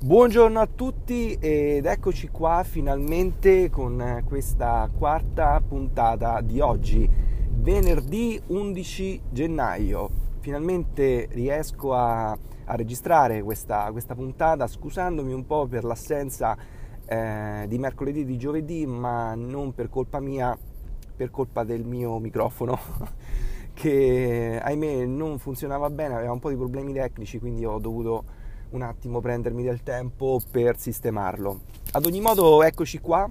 Buongiorno a tutti ed eccoci qua finalmente con questa quarta puntata di oggi, venerdì 11 gennaio. Finalmente riesco a, a registrare questa, questa, puntata scusandomi un po' per l'assenza eh, di mercoledì e di giovedì, ma non per colpa mia, per colpa del mio microfono che ahimè non funzionava bene, aveva un po' di problemi tecnici, quindi ho dovuto un attimo prendermi del tempo per sistemarlo. Ad ogni modo, eccoci qua.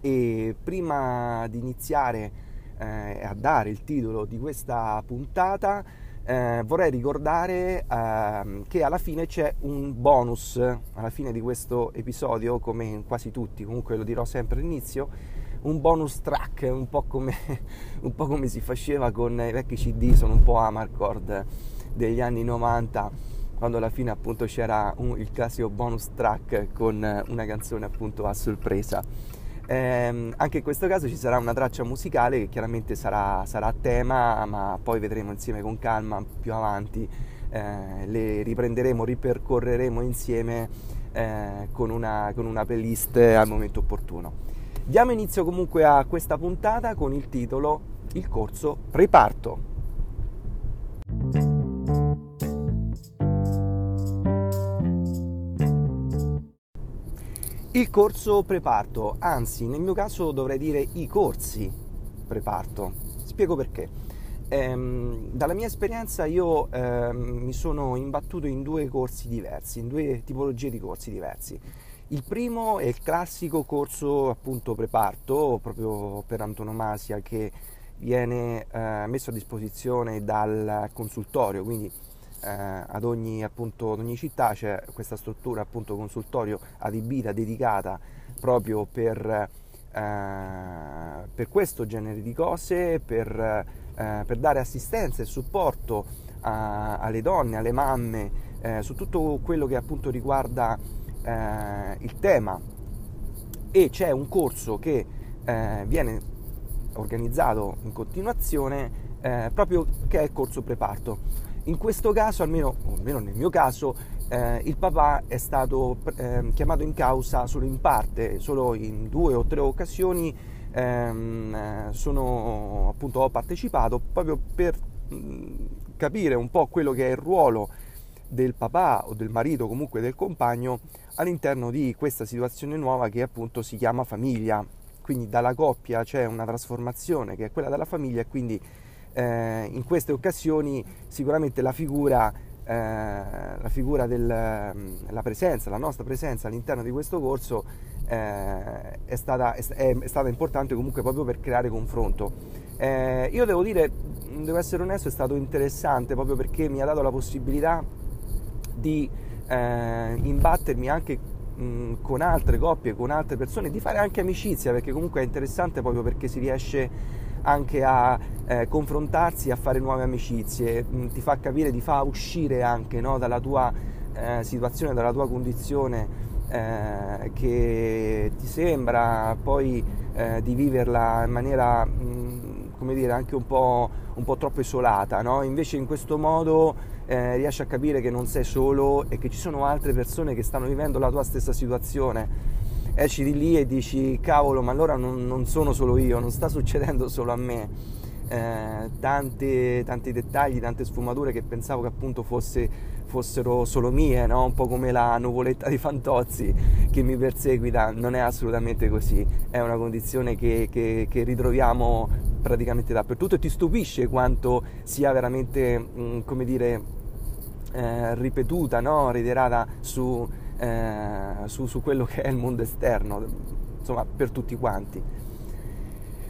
E prima di iniziare eh, a dare il titolo di questa puntata, eh, vorrei ricordare eh, che alla fine c'è un bonus, alla fine di questo episodio, come in quasi tutti, comunque lo dirò sempre all'inizio, un bonus track, un po' come, un po come si faceva con i vecchi CD, sono un po' Amarcord degli anni 90 quando alla fine appunto c'era un, il classico bonus track con una canzone appunto a sorpresa. Eh, anche in questo caso ci sarà una traccia musicale che chiaramente sarà, sarà a tema, ma poi vedremo insieme con calma più avanti, eh, le riprenderemo, ripercorreremo insieme eh, con, una, con una playlist al momento opportuno. Diamo inizio comunque a questa puntata con il titolo Il corso Preparto. Il corso preparto, anzi nel mio caso dovrei dire i corsi preparto. Spiego perché. Ehm, dalla mia esperienza io ehm, mi sono imbattuto in due corsi diversi, in due tipologie di corsi diversi. Il primo è il classico corso appunto preparto, proprio per antonomasia, che viene eh, messo a disposizione dal consultorio, quindi eh, ad, ogni, appunto, ad, ogni, città c'è questa struttura appunto consultorio adibita, dedicata proprio per, eh, per questo genere di cose, per, eh, per dare assistenza e supporto a, alle donne, alle mamme, eh, su tutto quello che appunto riguarda eh, il tema. E c'è un corso che eh, viene organizzato in continuazione proprio che è il corso preparto in questo caso, almeno, almeno nel mio caso, eh, il papà è stato eh, chiamato in causa solo in parte, solo in due o tre occasioni ehm, sono, appunto, ho partecipato proprio per mh, capire un po' quello che è il ruolo del papà o del marito, comunque del compagno, all'interno di questa situazione nuova che appunto si chiama famiglia. Quindi dalla coppia c'è una trasformazione che è quella della famiglia e quindi eh, in queste occasioni sicuramente la figura, eh, la figura della mm, presenza, la nostra presenza all'interno di questo corso eh, è, stata, è, è, stata, importante comunque proprio per creare confronto. Eh, io devo dire, devo essere onesto, è stato interessante proprio perché mi ha dato la possibilità di eh, imbattermi anche mm, con altre coppie, con altre persone, di fare anche amicizia, perché comunque è interessante proprio perché si riesce anche a eh, confrontarsi, a fare nuove amicizie, mm, ti fa capire, ti fa uscire anche no, dalla tua eh, situazione, dalla tua condizione eh, che ti sembra poi eh, di viverla in maniera, mh, mm, come dire, anche un po', un po troppo isolata, no? invece in questo modo eh, riesci a capire che non sei solo e che ci sono altre persone che stanno vivendo la tua stessa situazione esci di lì e dici cavolo ma allora non, non sono solo io, non sta succedendo solo a me. Eh, tante, tanti dettagli, tante sfumature che pensavo che appunto fosse, fossero solo mie, no? un po' come la nuvoletta di Fantozzi che mi perseguita, non è assolutamente così, è una condizione che, che, che ritroviamo praticamente dappertutto e ti stupisce quanto sia veramente, mh, mm, come dire, eh, ripetuta, no? reiterata su, eh, su, su, quello che è il mondo esterno, insomma per tutti quanti.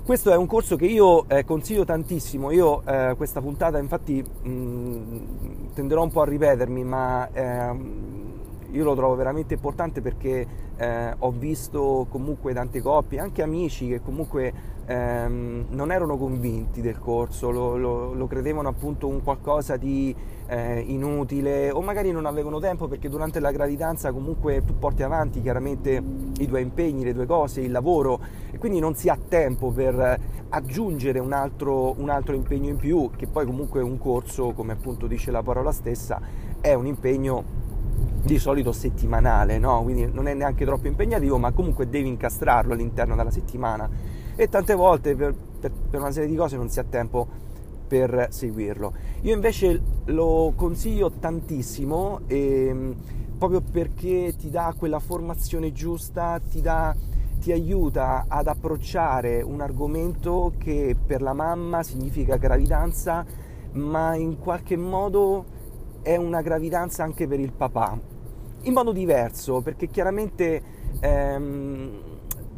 Questo è un corso che io eh, consiglio tantissimo, io eh, questa puntata infatti mh, tenderò un po' a ripetermi, ma ehm, io lo trovo veramente importante perché eh, ho visto comunque tante coppie, anche amici che comunque ehm, non erano convinti del corso, lo, lo, lo credevano appunto un qualcosa di eh, inutile o magari non avevano tempo perché durante la gravidanza comunque tu porti avanti chiaramente i tuoi impegni, le tue cose, il lavoro e quindi non si ha tempo per aggiungere un altro, un altro impegno in più che poi comunque un corso, come appunto dice la parola stessa, è un impegno di solito settimanale, no? quindi non è neanche troppo impegnativo, ma comunque devi incastrarlo all'interno della settimana e tante volte per, per, per una serie di cose non si ha tempo per seguirlo. Io invece lo consiglio tantissimo e, proprio perché ti dà quella formazione giusta, ti, dà, ti aiuta ad approcciare un argomento che per la mamma significa gravidanza, ma in qualche modo è una gravidanza anche per il papà. In modo diverso, perché chiaramente ehm,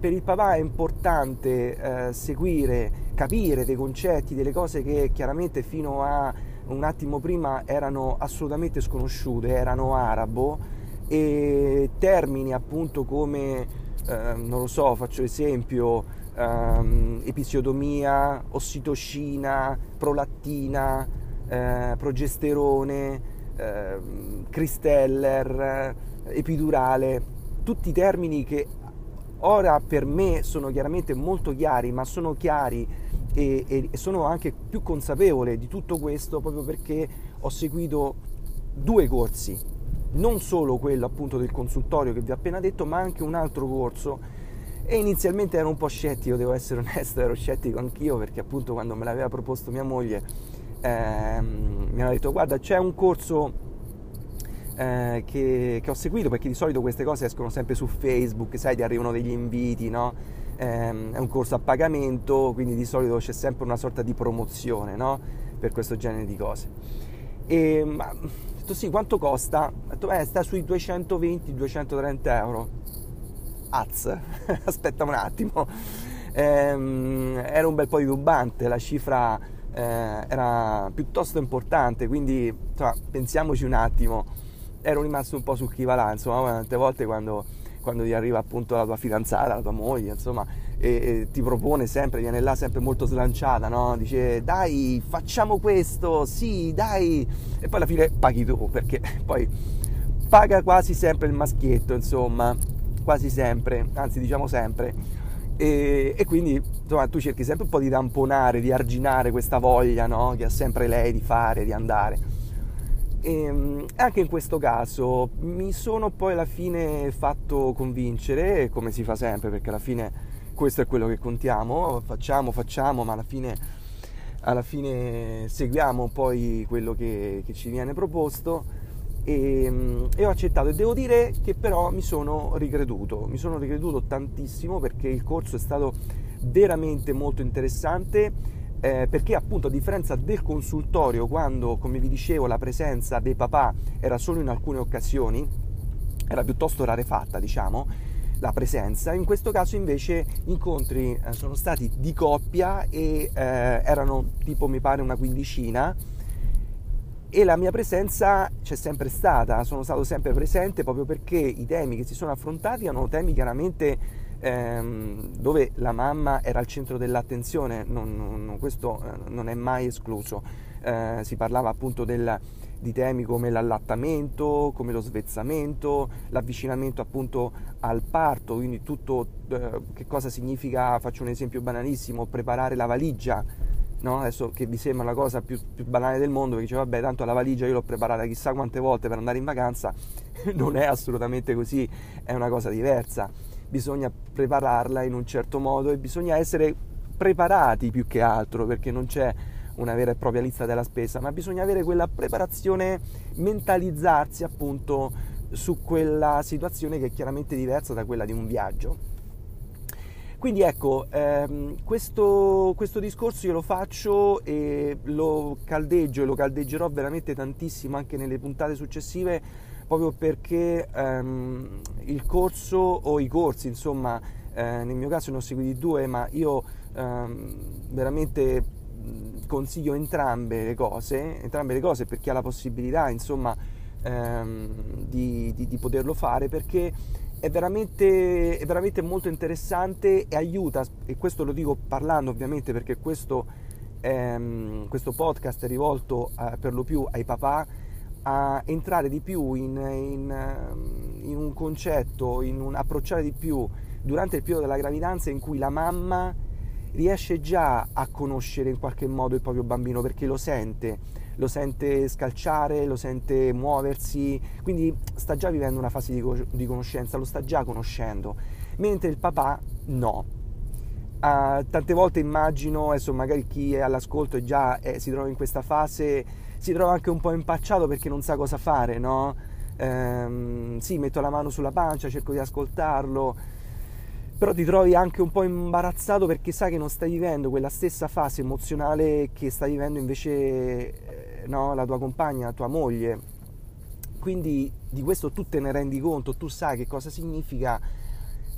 per il papà è importante eh, seguire, capire dei concetti, delle cose che chiaramente fino a un attimo prima erano assolutamente sconosciute, erano arabo e termini appunto come, eh, non lo so, faccio esempio, ehm, episiotomia, ossitocina, prolattina, eh, progesterone, eh, cristeller, epidurale, tutti termini che ora per me sono chiaramente molto chiari, ma sono chiari e, e, sono anche più consapevole di tutto questo proprio perché ho seguito due corsi, non solo quello appunto del consultorio che vi ho appena detto, ma anche un altro corso. E inizialmente ero un po' scettico, devo essere onesto, ero scettico anch'io perché appunto quando me l'aveva proposto mia moglie ehm, mi ha detto guarda c'è un corso eh, che, che, ho seguito perché di solito queste cose escono sempre su Facebook, sai ti arrivano degli inviti, no? Ehm, è un corso a pagamento, quindi di solito c'è sempre una sorta di promozione no? per questo genere di cose. E, ma, ho detto sì, quanto costa? Ho detto, eh, sta sui 220-230 euro. Az, aspetta un attimo. Ehm, era un bel po' di tubante, la cifra eh, era piuttosto importante, quindi insomma, pensiamoci un attimo. Ero rimasto un po' sul chi va là, insomma, tante volte quando quando ti arriva appunto la tua fidanzata, la tua moglie, insomma, e, e ti propone sempre, viene là sempre molto slanciata, no? Dice dai, facciamo questo, sì, dai, e poi alla fine paghi tu, perché poi paga quasi sempre il maschietto, insomma, quasi sempre, anzi diciamo sempre. E, e, quindi insomma, tu cerchi sempre un po' di tamponare, di arginare questa voglia no? che ha sempre lei di fare, di andare. E ehm, anche in questo caso mi sono poi alla fine fatto convincere, come si fa sempre, perché alla fine questo è quello che contiamo, facciamo, facciamo, ma alla fine, alla fine seguiamo poi quello che, che ci viene proposto e, ehm, e, ho accettato e devo dire che però mi sono ricreduto, mi sono ricreduto tantissimo perché il corso è stato veramente molto interessante eh, perché appunto a differenza del consultorio, quando come vi dicevo la presenza dei papà era solo in alcune occasioni, era piuttosto rarefatta diciamo, la presenza, in questo caso invece gli incontri eh, sono stati di coppia e eh, erano tipo mi pare una quindicina e la mia presenza c'è sempre stata, sono stato sempre presente proprio perché i temi che si sono affrontati erano temi chiaramente ehm, dove la mamma era al centro dell'attenzione, non, non, questo eh, non è mai escluso. Eh, si parlava appunto del, di temi come l'allattamento, come lo svezzamento, l'avvicinamento appunto al parto, quindi tutto eh, che cosa significa, faccio un esempio banalissimo, preparare la valigia. No? Adesso che vi sembra la cosa più, più banale del mondo, che dice vabbè tanto la valigia io l'ho preparata chissà quante volte per andare in vacanza, non è assolutamente così, è una cosa diversa bisogna prepararla in un certo modo e bisogna essere preparati più che altro perché non c'è una vera e propria lista della spesa, ma bisogna avere quella preparazione, mentalizzarsi appunto su quella situazione che è chiaramente diversa da quella di un viaggio. Quindi ecco, ehm, questo, questo, discorso io lo faccio e lo caldeggio e lo caldeggerò veramente tantissimo anche nelle puntate successive proprio perché ehm, il corso o i corsi, insomma, eh, nel mio caso ne ho seguiti due, ma io ehm, veramente consiglio entrambe le cose, entrambe le cose per chi ha la possibilità, insomma, ehm, di, di, di, poterlo fare perché è veramente, è veramente molto interessante e aiuta, e questo lo dico parlando ovviamente perché questo, ehm, questo podcast è rivolto eh, per lo più ai papà a entrare di più in, in, ehm, in un concetto, in un approcciare di più durante il periodo della gravidanza in cui la mamma riesce già a conoscere in qualche modo il proprio bambino perché lo sente, lo sente scalciare, lo sente muoversi, quindi sta già vivendo una fase di, conoscenza, lo sta già conoscendo, mentre il papà no. Uh, tante volte immagino, adesso magari chi è all'ascolto e già eh, si trova in questa fase, si trova anche un po' impacciato perché non sa cosa fare, no? Ehm, sì, metto la mano sulla pancia, cerco di ascoltarlo, però ti trovi anche un po' imbarazzato perché sai che non stai vivendo quella stessa fase emozionale che sta vivendo invece eh, no, la tua compagna, tua moglie. Quindi di questo tu te ne rendi conto, tu sai che cosa significa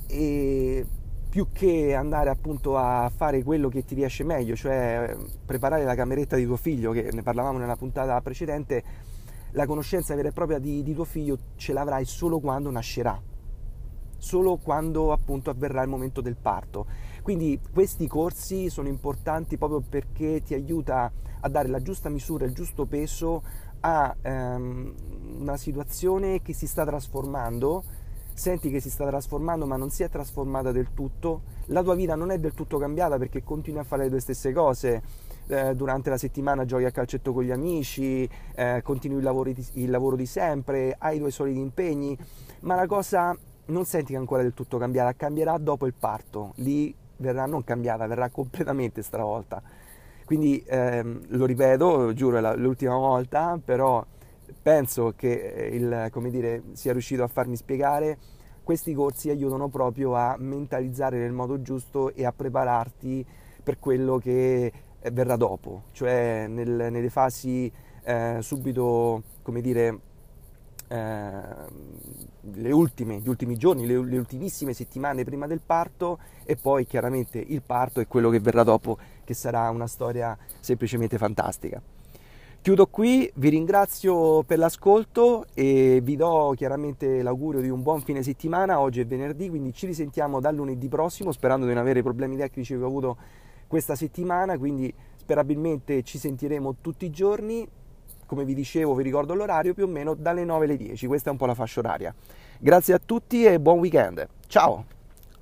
e più che andare appunto a fare quello che ti riesce meglio, cioè preparare la cameretta di tuo figlio, che ne parlavamo nella puntata precedente, la conoscenza vera e propria di, di tuo figlio ce l'avrai solo quando nascerà solo quando appunto avverrà il momento del parto. Quindi questi corsi sono importanti proprio perché ti aiuta a dare la giusta misura, il giusto peso a ehm, una situazione che si sta trasformando, senti che si sta trasformando ma non si è trasformata del tutto, la tua vita non è del tutto cambiata perché continui a fare le tue stesse cose, eh, durante la settimana giochi a calcetto con gli amici, eh, continui il lavoro, di, il lavoro di sempre, hai i tuoi soliti impegni, ma la cosa non senti che ancora del tutto cambiata, cambierà dopo il parto, lì verrà non cambiata, verrà completamente stravolta. Quindi ehm, lo ripeto, giuro è l'ultima volta, però penso che eh, il, dire, sia riuscito a farmi spiegare, questi corsi aiutano proprio a mentalizzare nel modo giusto e a prepararti per quello che eh, verrà dopo, cioè nel, nelle fasi eh, subito, come dire, eh, ultime, gli ultimi giorni, le, le, ultimissime settimane prima del parto e poi chiaramente il parto e quello che verrà dopo, che sarà una storia semplicemente fantastica. Chiudo qui, vi ringrazio per l'ascolto e vi do chiaramente l'augurio di un buon fine settimana. Oggi è venerdì, quindi ci risentiamo dal lunedì prossimo, sperando di non avere problemi tecnici che ho avuto questa settimana, quindi sperabilmente ci sentiremo tutti i giorni come vi dicevo, vi ricordo l'orario, più o meno dalle 9 alle 10. Questa è un po' la fascia oraria. Grazie a tutti e buon weekend. Ciao!